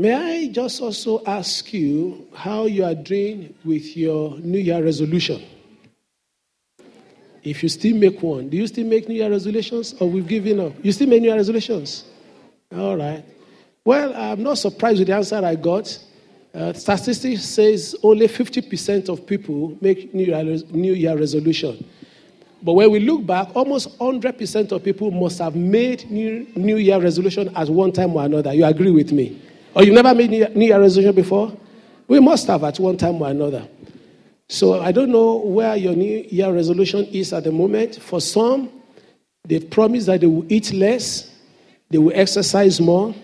May I just also ask you how you are doing with your New Year resolution? If you still make one, do you still make New Year resolutions or we've given up? You still make New Year resolutions? All right. Well, I'm not surprised with the answer I got. Uh, statistics says only 50% of people make New Year, New Year resolution. But when we look back, almost 100% of people must have made New, New Year resolution at one time or another. You agree with me? Or you've never made New Year resolution before? We must have at one time or another. So I don't know where your New Year resolution is at the moment. For some, they've promised that they will eat less, they will exercise more.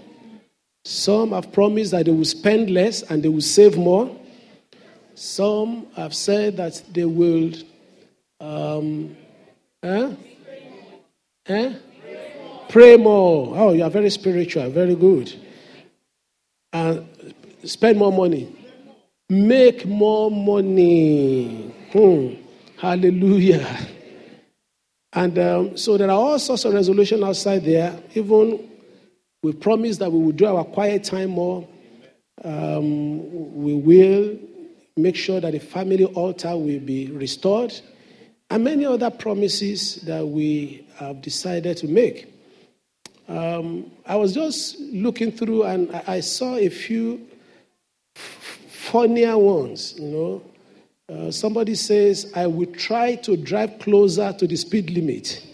Some have promised that they will spend less and they will save more. Some have said that they will um, eh? Eh? Pray more. Oh, you are very spiritual. Very good. And spend more money. Make more money. Hmm. Hallelujah. And um, so there are all sorts of resolutions outside there. Even we promise that we will do our quiet time more. Um, we will make sure that the family altar will be restored and many other promises that we have decided to make. Um, I was just looking through and I saw a few funnier ones, you know. Uh, somebody says, I will try to drive closer to the speed limit.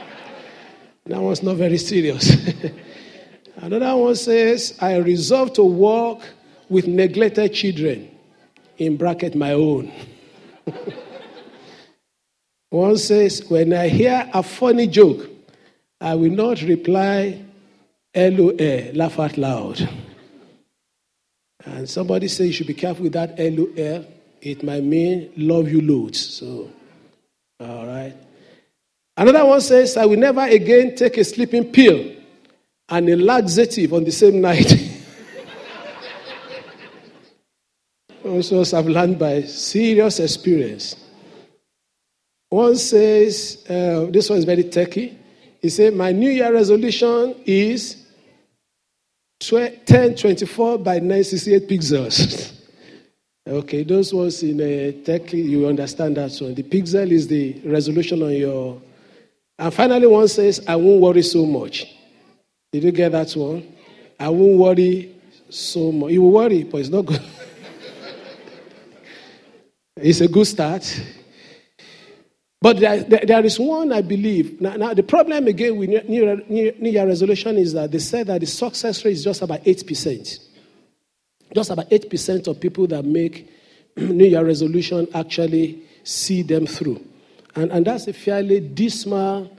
that one's not very serious. Another one says, I resolve to walk with neglected children, in bracket, my own. One says, When I hear a funny joke, I will not reply, LOL, laugh out loud. And somebody says you should be careful with that LOL. It might mean love you loads. So, all right. Another one says, I will never again take a sleeping pill and a laxative on the same night. also, I've learned by serious experience. One says, uh, this one is very techy. He said, My New Year resolution is 1024 by 968 pixels. okay, those ones in a tech, you understand that one. The pixel is the resolution on your. And finally, one says, I won't worry so much. Did you get that one? I won't worry so much. You will worry, but it's not good. it's a good start. But there, there is one, I believe. Now, now, the problem again with New, New, New Year resolution is that they said that the success rate is just about 8%. Just about 8% of people that make New Year resolution actually see them through. And, and that's a fairly dismal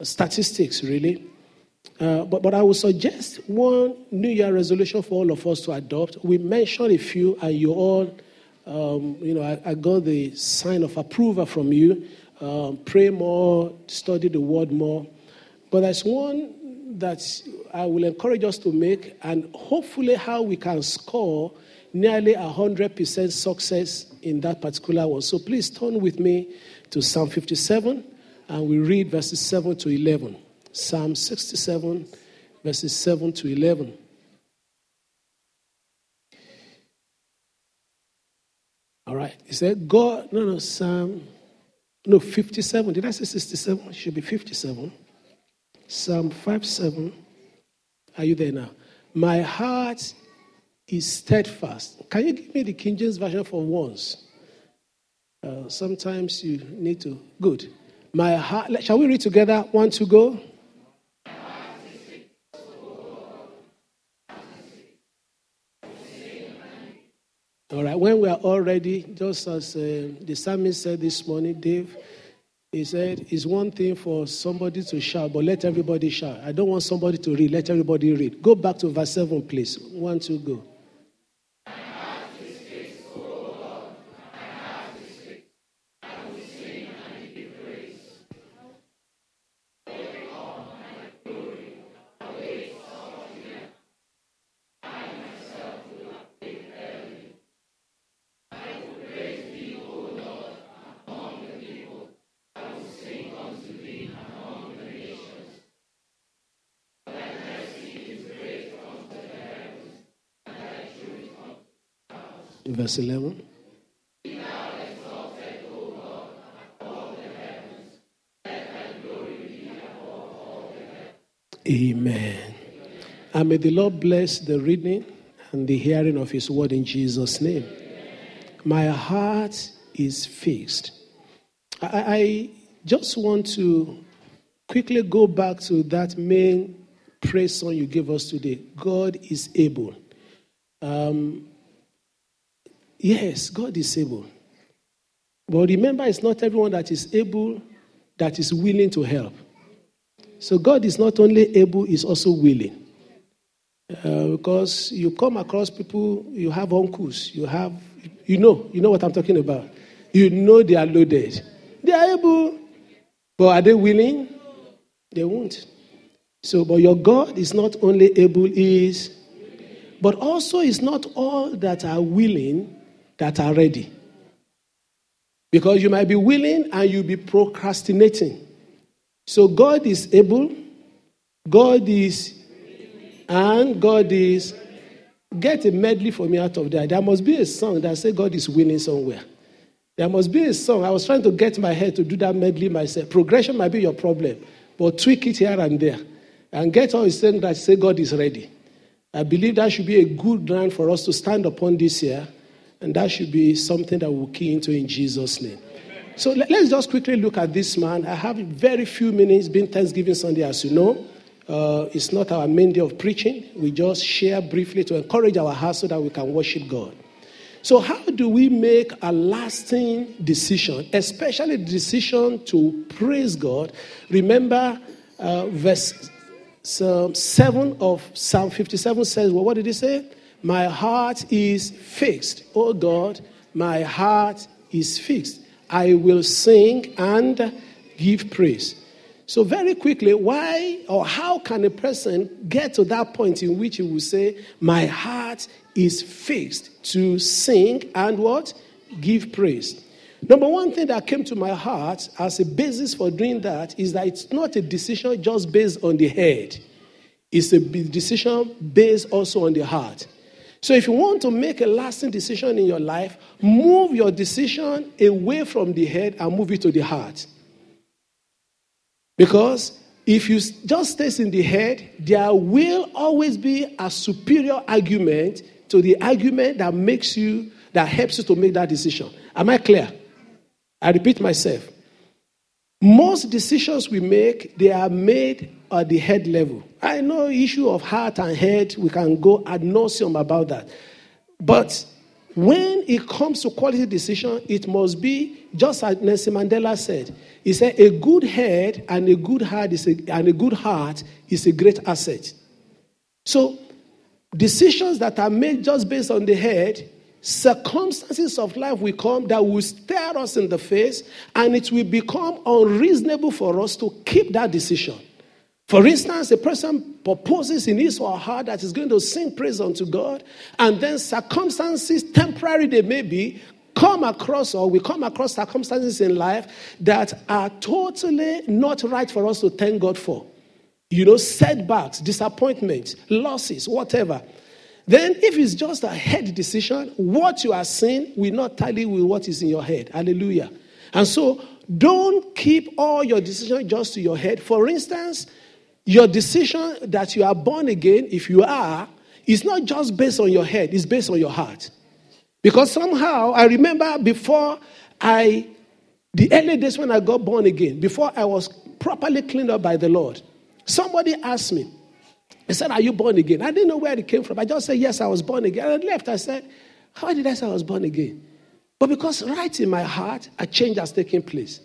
statistics, really. Uh, but, but I would suggest one New Year resolution for all of us to adopt. We mentioned a few, and you all, um, you know, I, I got the sign of approval from you um, pray more, study the word more. But there's one that I will encourage us to make, and hopefully, how we can score nearly 100% success in that particular one. So please turn with me to Psalm 57, and we read verses 7 to 11. Psalm 67, verses 7 to 11. All right. He said, God, no, no, Psalm no, 57. Did I say 67? It should be 57. Psalm 57. Are you there now? My heart is steadfast. Can you give me the King James Version for once? Uh, sometimes you need to. Good. My heart. Shall we read together? One to go. All right, when we are all ready, just as uh, the psalmist said this morning, Dave, he said, it's one thing for somebody to shout, but let everybody shout. I don't want somebody to read, let everybody read. Go back to verse 7, please. One, two, go. Verse 11. Amen. And may the Lord bless the reading and the hearing of His word in Jesus' name. My heart is fixed. I, I just want to quickly go back to that main praise song you gave us today God is able. Um, yes, God is able. But remember, it's not everyone that is able that is willing to help. So God is not only able, He's also willing. Uh, because you come across people, you have uncles, you have, you know, you know what I'm talking about. You know they are loaded. They are able, but are they willing? They won't. So, but your God is not only able, is, but also is not all that are willing that are ready. Because you might be willing and you'll be procrastinating. So God is able, God is and God is. Get a medley for me out of that. There must be a song that says God is winning somewhere. There must be a song. I was trying to get my head to do that medley myself. Progression might be your problem, but tweak it here and there. And get all the saying that say God is ready. I believe that should be a good line for us to stand upon this year. And that should be something that we'll key into in Jesus' name. So let's just quickly look at this man. I have very few minutes, been Thanksgiving Sunday, as you know. Uh, it's not our main day of preaching. We just share briefly to encourage our hearts so that we can worship God. So, how do we make a lasting decision, especially the decision to praise God? Remember, uh, verse uh, 7 of Psalm 57 says, Well, what did he say? My heart is fixed. Oh God, my heart is fixed. I will sing and give praise. So, very quickly, why or how can a person get to that point in which he will say, My heart is fixed to sing and what? Give praise. Number one thing that came to my heart as a basis for doing that is that it's not a decision just based on the head, it's a decision based also on the heart. So, if you want to make a lasting decision in your life, move your decision away from the head and move it to the heart. Because if you just stays in the head, there will always be a superior argument to the argument that makes you, that helps you to make that decision. Am I clear? I repeat myself. Most decisions we make, they are made at the head level. I know issue of heart and head, we can go ad nauseum about that. But when it comes to quality decision, it must be just as Nelson Mandela said. He said, "A good head and a good heart is a, and a good heart is a great asset." So, decisions that are made just based on the head, circumstances of life will come that will stare us in the face, and it will become unreasonable for us to keep that decision. For instance, a person proposes in his or her heart that is going to sing praise unto God, and then circumstances, temporary they may be, come across or we come across circumstances in life that are totally not right for us to thank God for. You know, setbacks, disappointments, losses, whatever. Then, if it's just a head decision, what you are saying will not tally with what is in your head. Hallelujah. And so, don't keep all your decisions just to your head. For instance, your decision that you are born again, if you are, is not just based on your head, it's based on your heart. Because somehow, I remember before I, the early days when I got born again, before I was properly cleaned up by the Lord, somebody asked me, he said, Are you born again? I didn't know where it came from. I just said, Yes, I was born again. And I left. I said, How did I say I was born again? But because right in my heart, a change has taken place.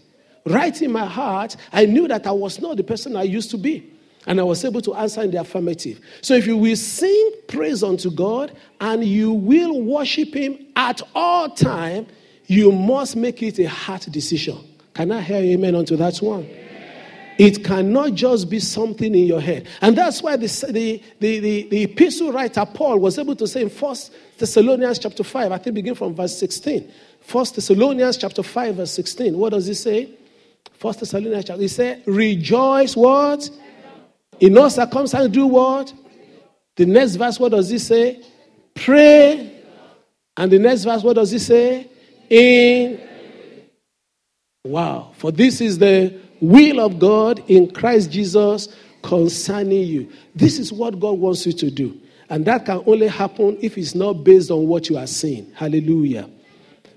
Right in my heart, I knew that I was not the person I used to be. And I was able to answer in the affirmative. So if you will sing praise unto God and you will worship Him at all time, you must make it a heart decision. Can I hear amen unto that one? It cannot just be something in your head. And that's why the, the, the, the, the epistle writer Paul was able to say in 1 Thessalonians chapter 5, I think begin from verse 16. 1 Thessalonians chapter 5, verse 16. What does he say? 1 Thessalonians chapter, he said, Rejoice what? In all circumstances, do what? The next verse, what does he say? Pray And the next verse, what does he say? In. Wow. For this is the will of God in Christ Jesus concerning you. This is what God wants you to do. And that can only happen if it's not based on what you are seeing. Hallelujah.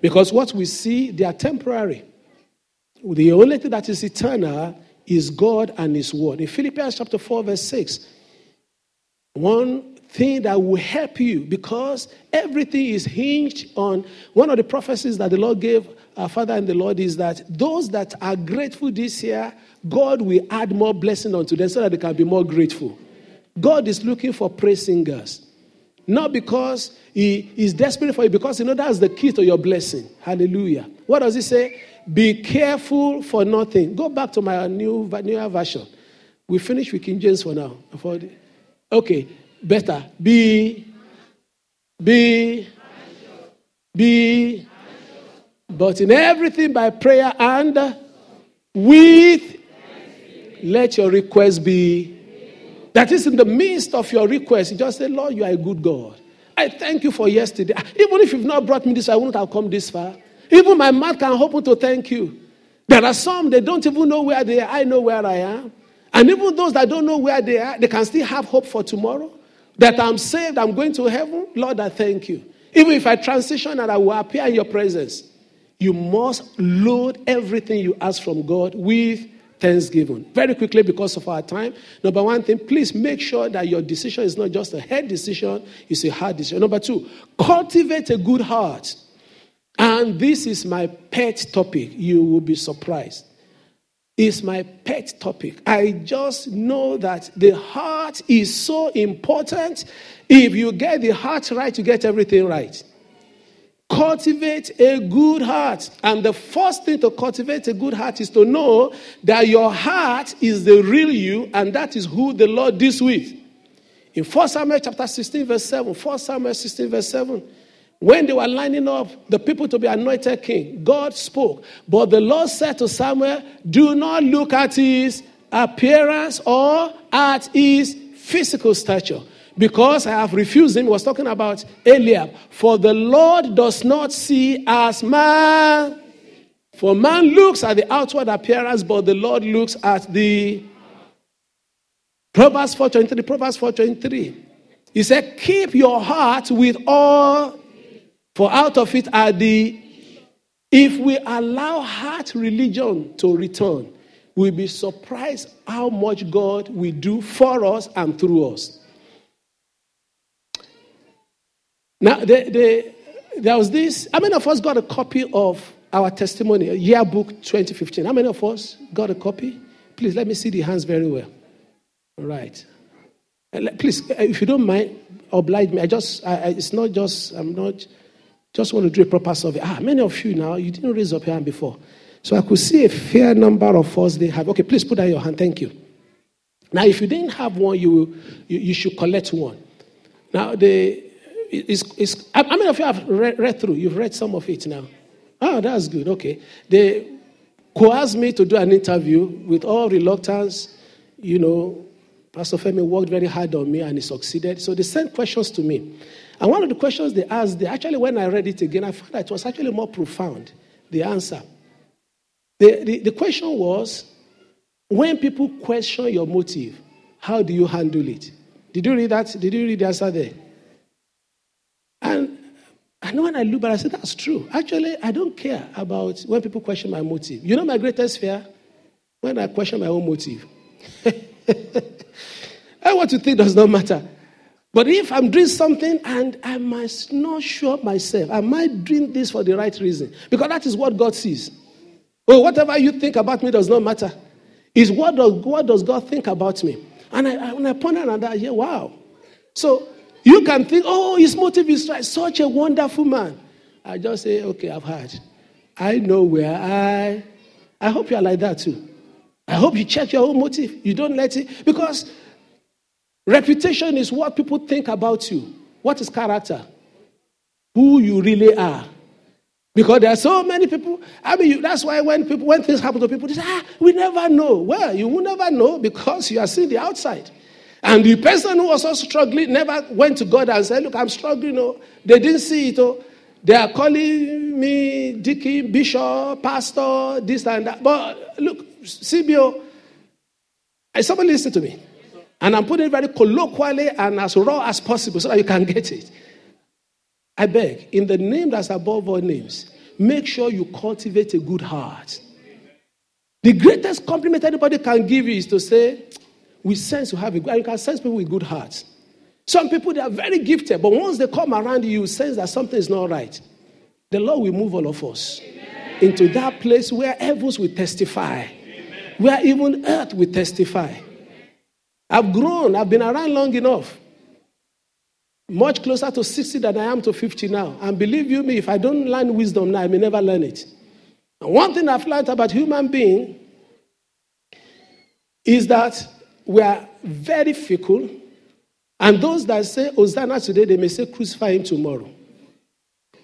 Because what we see, they are temporary. The only thing that is eternal is God and His Word. In Philippians chapter 4, verse 6, one thing that will help you because everything is hinged on one of the prophecies that the Lord gave our Father and the Lord is that those that are grateful this year, God will add more blessing unto them so that they can be more grateful. God is looking for praise singers. Not because he is desperate for you, because you know that's the key to your blessing. Hallelujah. What does he say? Be careful for nothing. Go back to my new newer version. We finish with King James for now. Okay, better. Be, be, be, but in everything by prayer and with, let your request be that is in the midst of your request, you just say, Lord, you are a good God. I thank you for yesterday. Ah, even if you've not brought me this, I wouldn't have come this far. Even my mouth can open to thank you. There are some, they don't even know where they are. I know where I am. And even those that don't know where they are, they can still have hope for tomorrow. That I'm saved, I'm going to heaven. Lord, I thank you. Even if I transition and I will appear in your presence, you must load everything you ask from God with thanksgiving. Very quickly, because of our time, number one thing, please make sure that your decision is not just a head decision, it's a heart decision. Number two, cultivate a good heart. And this is my pet topic. You will be surprised. It's my pet topic. I just know that the heart is so important. If you get the heart right, you get everything right. Cultivate a good heart. And the first thing to cultivate a good heart is to know that your heart is the real you, and that is who the Lord deals with. In 1 Samuel chapter 16, verse 7, 1 Samuel 16, verse 7, when they were lining up the people to be anointed king, God spoke. But the Lord said to Samuel, Do not look at his appearance or at his physical stature because I have refused him, he was talking about Eliab. For the Lord does not see as man. For man looks at the outward appearance, but the Lord looks at the Proverbs 4:23. Proverbs 4:23. He said, Keep your heart with all, for out of it are the if we allow heart religion to return, we'll be surprised how much God will do for us and through us. Now, the, the, there was this. How many of us got a copy of our testimony, yearbook 2015? How many of us got a copy? Please let me see the hands very well. All right. Uh, please, uh, if you don't mind, oblige me. I just, I, it's not just, I'm not, just want to do a proper survey. Ah, many of you now, you didn't raise up your hand before. So I could see a fair number of us they have. Okay, please put down your hand. Thank you. Now, if you didn't have one, you, you, you should collect one. Now, the, it's, it's, how many of you have read, read, through? You've read some of it now. Oh, that's good. Okay. They coerced me to do an interview with all reluctance. You know, Pastor Femi worked very hard on me and he succeeded. So they sent questions to me. And one of the questions they asked, they actually, when I read it again, I found that it was actually more profound, the answer. The, the, the question was when people question your motive, how do you handle it? Did you read that? Did you read the answer there? And I know when I look back, I said, that's true. Actually, I don't care about when people question my motive. You know my greatest fear? When I question my own motive. and what you think does not matter. But if I'm doing something and I must not sure myself, am I doing this for the right reason? Because that is what God sees. Oh, whatever you think about me does not matter. Is what does, what does God think about me? And I, I, when I ponder on that, yeah, wow. So you can think, oh, his motive is right. Such a wonderful man. I just say, okay, I've heard. I know where I. I hope you are like that too. I hope you check your own motive. You don't let it. Because reputation is what people think about you. What is character? Who you really are. Because there are so many people. I mean, that's why when people, when things happen to people, they say, ah, we never know. Well, you will never know because you are seeing the outside. And the person who was also struggling never went to God and said, Look, I'm struggling. Oh. They didn't see it. Oh. They are calling me deacon, bishop, pastor, this and that. But look, CBO, oh. somebody listen to me. And I'm putting it very colloquially and as raw as possible so that you can get it. I beg, in the name that's above all names, make sure you cultivate a good heart. The greatest compliment anybody can give you is to say, We sense you have a good You can sense people with good hearts. Some people they are very gifted, but once they come around you, you sense that something is not right. The Lord will move all of us Amen. into that place where heavens will testify, Amen. where even earth will testify. I've grown, I've been around long enough. Much closer to 60 than I am to 50 now. And believe you me, if I don't learn wisdom now, I may never learn it. And one thing I've learned about human being is that we are very fickle. And those that say Hosanna today, they may say crucify him tomorrow.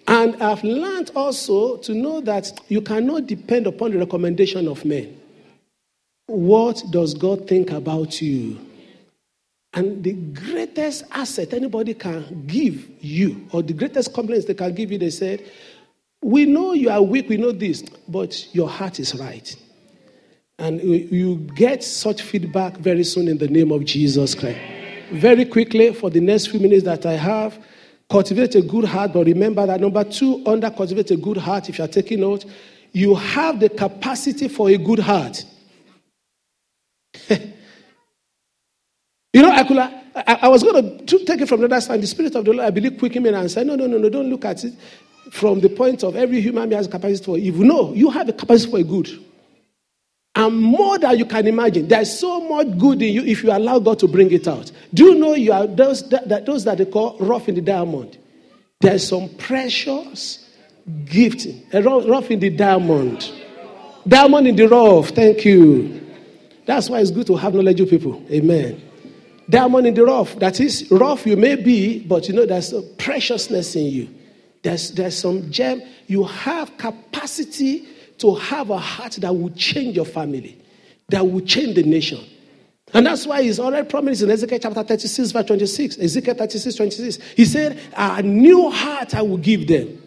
And I've learned also to know that you cannot depend upon the recommendation of men. What does God think about you? And the greatest asset anybody can give you, or the greatest complaints they can give you, they said, We know you are weak, we know this, but your heart is right. And you get such feedback very soon in the name of Jesus Christ. Very quickly, for the next few minutes that I have, cultivate a good heart, but remember that number two, under cultivate a good heart, if you're taking note, you have the capacity for a good heart. You know, I could, I, I was going to take it from the other side. The Spirit of the Lord, I believe, quickened me and said, No, no, no, no, don't look at it from the point of every human being has capacity for evil. No, you have a capacity for good. And more than you can imagine. There's so much good in you if you allow God to bring it out. Do you know you are those that, that those that they call rough in the diamond? There's some precious gift, a rough in the diamond. Diamond in the rough. Thank you. That's why it's good to have knowledgeable people. Amen. Diamond in the rough. That is, rough you may be, but you know there's a preciousness in you. There's, there's some gem. You have capacity to have a heart that will change your family, that will change the nation. And that's why he's already promised in Ezekiel chapter 36, verse 26. Ezekiel 36, 26. He said, A new heart I will give them.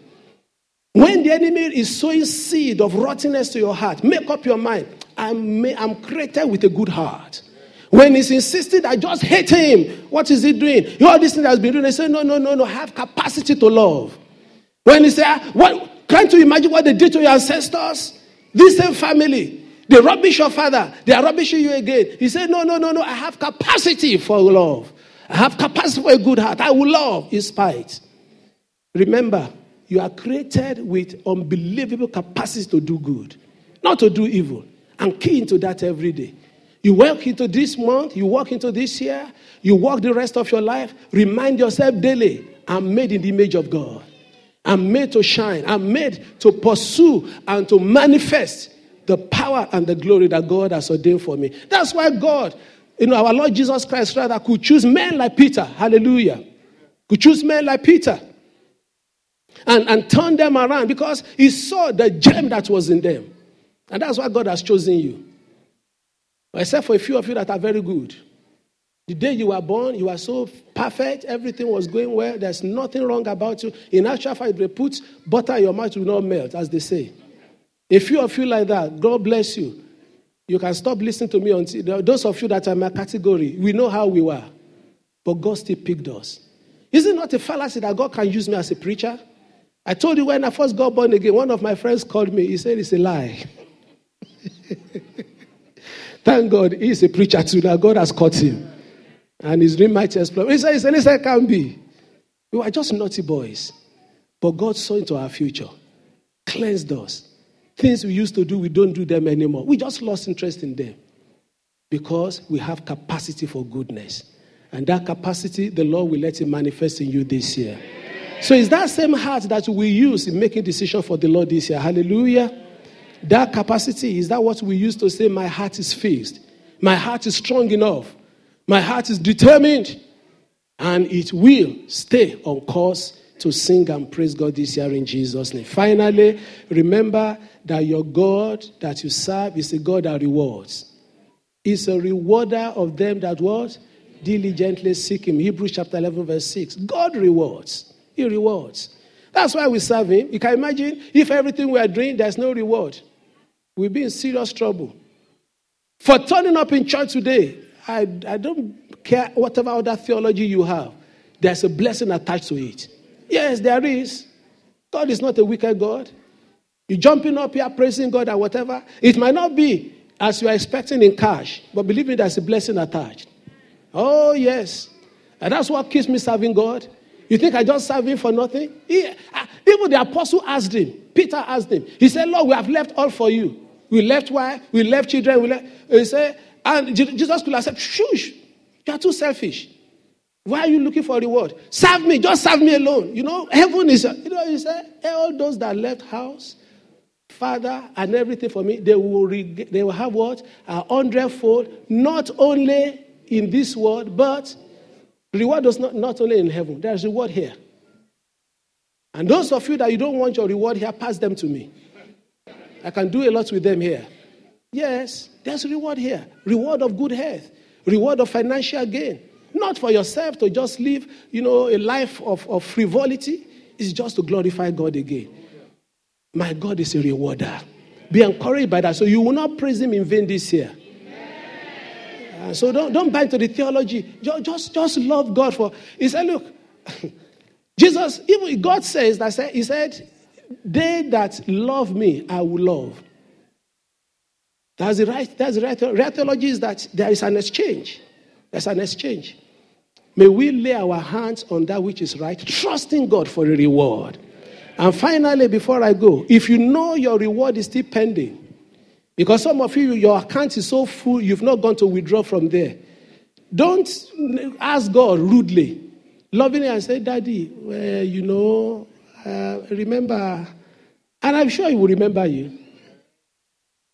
When the enemy is sowing seed of rottenness to your heart, make up your mind. I'm, I'm created with a good heart. When he's insisting, I just hate him. What is he doing? You all this thing that has been doing. They say, no, no, no, no. Have capacity to love. When he say, ah, what, can't you imagine what they did to your ancestors? This same family. They rubbish your father. They are rubbishing you again. He said, no, no, no, no. I have capacity for love. I have capacity for a good heart. I will love in spite. Remember, you are created with unbelievable capacity to do good, not to do evil. And key into that every day. You walk into this month, you walk into this year, you walk the rest of your life. Remind yourself daily I'm made in the image of God. I'm made to shine. I'm made to pursue and to manifest the power and the glory that God has ordained for me. That's why God, you know, our Lord Jesus Christ, rather, could choose men like Peter. Hallelujah. Could choose men like Peter and, and turn them around because he saw the gem that was in them. And that's why God has chosen you. Except for a few of you that are very good. The day you were born, you were so perfect, everything was going well, there's nothing wrong about you. In actual fact, they put butter your mouth, will not melt, as they say. A few of you like that, God bless you. You can stop listening to me until those of you that are my category, we know how we were. But God still picked us. Is it not a fallacy that God can use me as a preacher? I told you when I first got born again, one of my friends called me. He said it's a lie. Thank God he's a preacher too. Now God has caught him. And he's his dream might explode. He says, least I can be. We were just naughty boys. But God saw into our future, cleansed us. Things we used to do, we don't do them anymore. We just lost interest in them because we have capacity for goodness. And that capacity, the Lord will let it manifest in you this year. So it's that same heart that we use in making decisions for the Lord this year. Hallelujah. That capacity, is that what we used to say, my heart is fixed? My heart is strong enough. My heart is determined. And it will stay on course to sing and praise God this year in Jesus' name. Finally, remember that your God that you serve is a God that rewards. Is a rewarder of them that what? Diligently seek him. Hebrews chapter 11, verse 6. God rewards. He rewards. That's why we serve Him. You can imagine if everything we are doing, there's no reward. We'll be in serious trouble. For turning up in church today, I, I don't care whatever other theology you have, there's a blessing attached to it. Yes, there is. God is not a wicked God. You jumping up here praising God or whatever. It might not be as you are expecting in cash, but believe me, there's a blessing attached. Oh, yes. And that's what keeps me serving God. You think I just serve him for nothing? He, uh, even the apostle asked him, Peter asked him, he said, Lord, we have left all for you. We left wife, we left children, we left. He said, and Jesus could have said, Shush, you are too selfish. Why are you looking for reward? Serve me, just serve me alone. You know, heaven is, you know, he said, all those that left house, father, and everything for me, they will, reg- they will have what? A hundredfold, not only in this world, but reward is not, not only in heaven, there's reward here. And those of you that you don't want your reward here, pass them to me. I can do a lot with them here. Yes, there's reward here. Reward of good health, reward of financial gain. Not for yourself to just live, you know, a life of, of frivolity. It's just to glorify God again. My God is a rewarder. Be encouraged by that. So you will not praise him in vain this year. Uh, so don't, don't buy into the theology. Just, just, just love God for. He said, look, Jesus, even God says that he said, they that love me, I will love. That's the right, that's the right, right theology is that there is an exchange. There's an exchange. May we lay our hands on that which is right, trusting God for a reward. And finally, before I go, if you know your reward is still pending, because some of you, your account is so full, you've not gone to withdraw from there. Don't ask God rudely, lovingly, and say, Daddy, well, you know, uh, remember, and I'm sure He will remember you.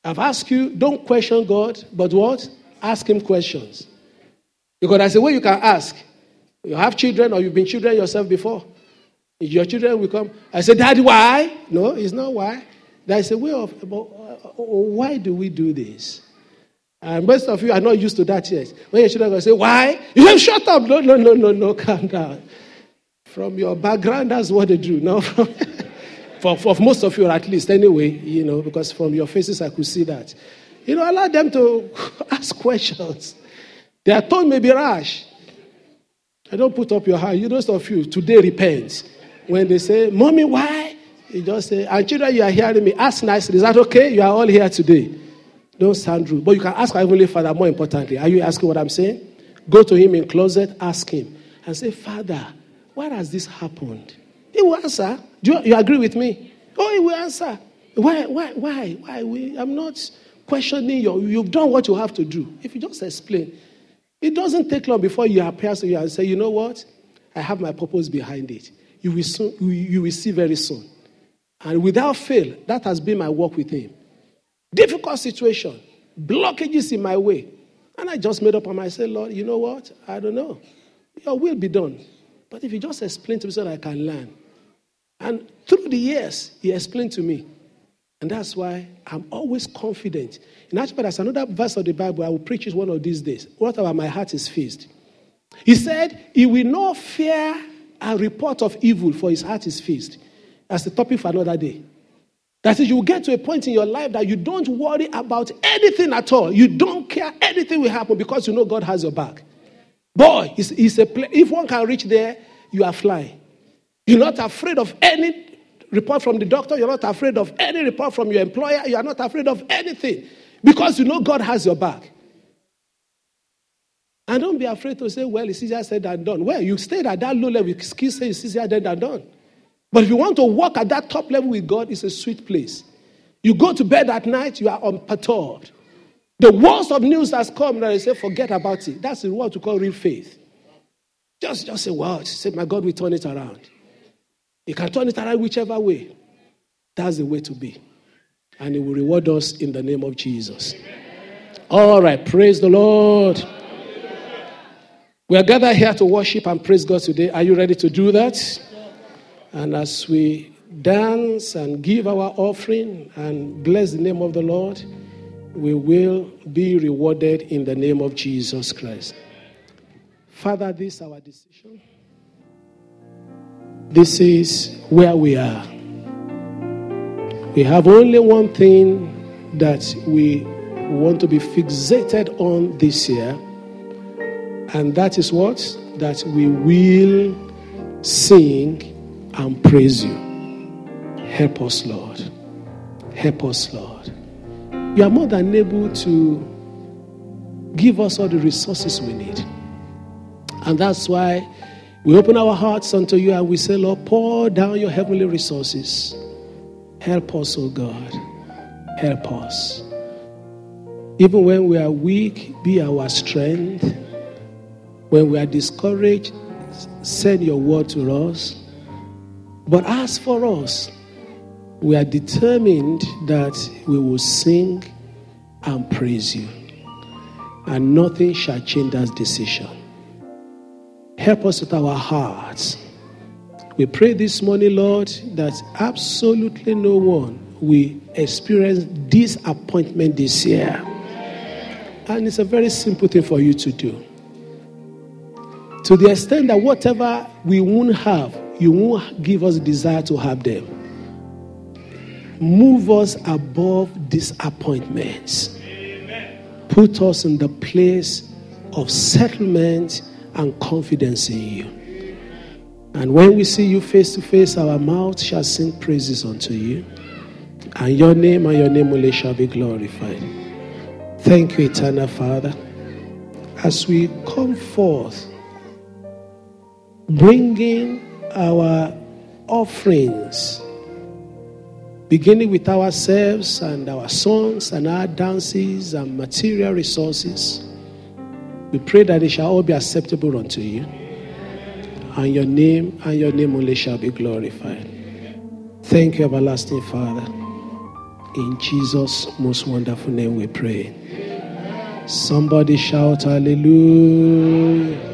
I've asked you, don't question God, but what? Ask Him questions. Because that's the way you can ask. You have children or you've been children yourself before. Your children will come. I say, Daddy, why? No, it's not why. There's a way of, but, uh, why do we do this? And most of you are not used to that yet. When your children go say, why? You have shut up. No, no, no, no, no, calm down. From your background, that's what they do. No, for, for most of you, at least, anyway, you know, because from your faces, I could see that. You know, allow them to ask questions. Their tone may be rash. I don't put up your hand. You, those of you, today repent. When they say, Mommy, why? You just say, and children, you are hearing me. Ask nicely. Is that okay? You are all here today. Don't sound rude. But you can ask our Heavenly Father more importantly. Are you asking what I'm saying? Go to Him in closet, ask Him, and say, Father, why has this happened? He will answer. Do you, you agree with me? Oh, He will answer. Why, why, why, why? We, I'm not questioning you. You've done what you have to do. If you just explain, it doesn't take long before you appear to you and say, you know what? I have my purpose behind it. You will, soon, you will see very soon. And without fail, that has been my work with him. Difficult situation, blockages in my way. And I just made up on myself, Lord, you know what? I don't know. Your will be done. But if you just explain to me so that I can learn. And through the years, he explained to me. And that's why I'm always confident. In actual there's another verse of the Bible I will preach it one of these days. Whatever my heart is fixed. He said, He will not fear a report of evil, for his heart is fixed. That's the topic for another day. That is, you will get to a point in your life that you don't worry about anything at all. You don't care anything will happen because you know God has your back. Boy, it's, it's a if one can reach there, you are flying. You're not afraid of any report from the doctor. You're not afraid of any report from your employer. You are not afraid of anything because you know God has your back. And don't be afraid to say, well, it's easier said than done. Well, you stayed at that low level, you still say it's easier said than done. But if you want to walk at that top level with God, it's a sweet place. You go to bed at night, you are unperturbed. The worst of news has come, and they say, forget about it. That's what we call real faith. Just, just say, wow, say, my God we turn it around. He can turn it around whichever way. That's the way to be. And He will reward us in the name of Jesus. All right, praise the Lord. We are gathered here to worship and praise God today. Are you ready to do that? And as we dance and give our offering and bless the name of the Lord, we will be rewarded in the name of Jesus Christ. Father, this is our decision. This is where we are. We have only one thing that we want to be fixated on this year, and that is what? That we will sing and praise you. Help us, Lord. Help us, Lord. You are more than able to give us all the resources we need. And that's why we open our hearts unto you and we say, Lord, pour down your heavenly resources. Help us, O God. Help us. Even when we are weak, be our strength. When we are discouraged, send your word to us. But as for us, we are determined that we will sing and praise you. And nothing shall change that decision. Help us with our hearts. We pray this morning, Lord, that absolutely no one will experience disappointment this year. And it's a very simple thing for you to do. To the extent that whatever we won't have, you won't give us desire to have them. Move us above disappointments. Put us in the place of settlement and confidence in you. And when we see you face to face, our mouth shall sing praises unto you. And your name and your name only shall be glorified. Thank you, eternal Father. As we come forth, bringing our offerings, beginning with ourselves and our songs and our dances and material resources, we pray that it shall all be acceptable unto you. And your name and your name only shall be glorified. Thank you, everlasting Father. In Jesus' most wonderful name we pray. Somebody shout hallelujah.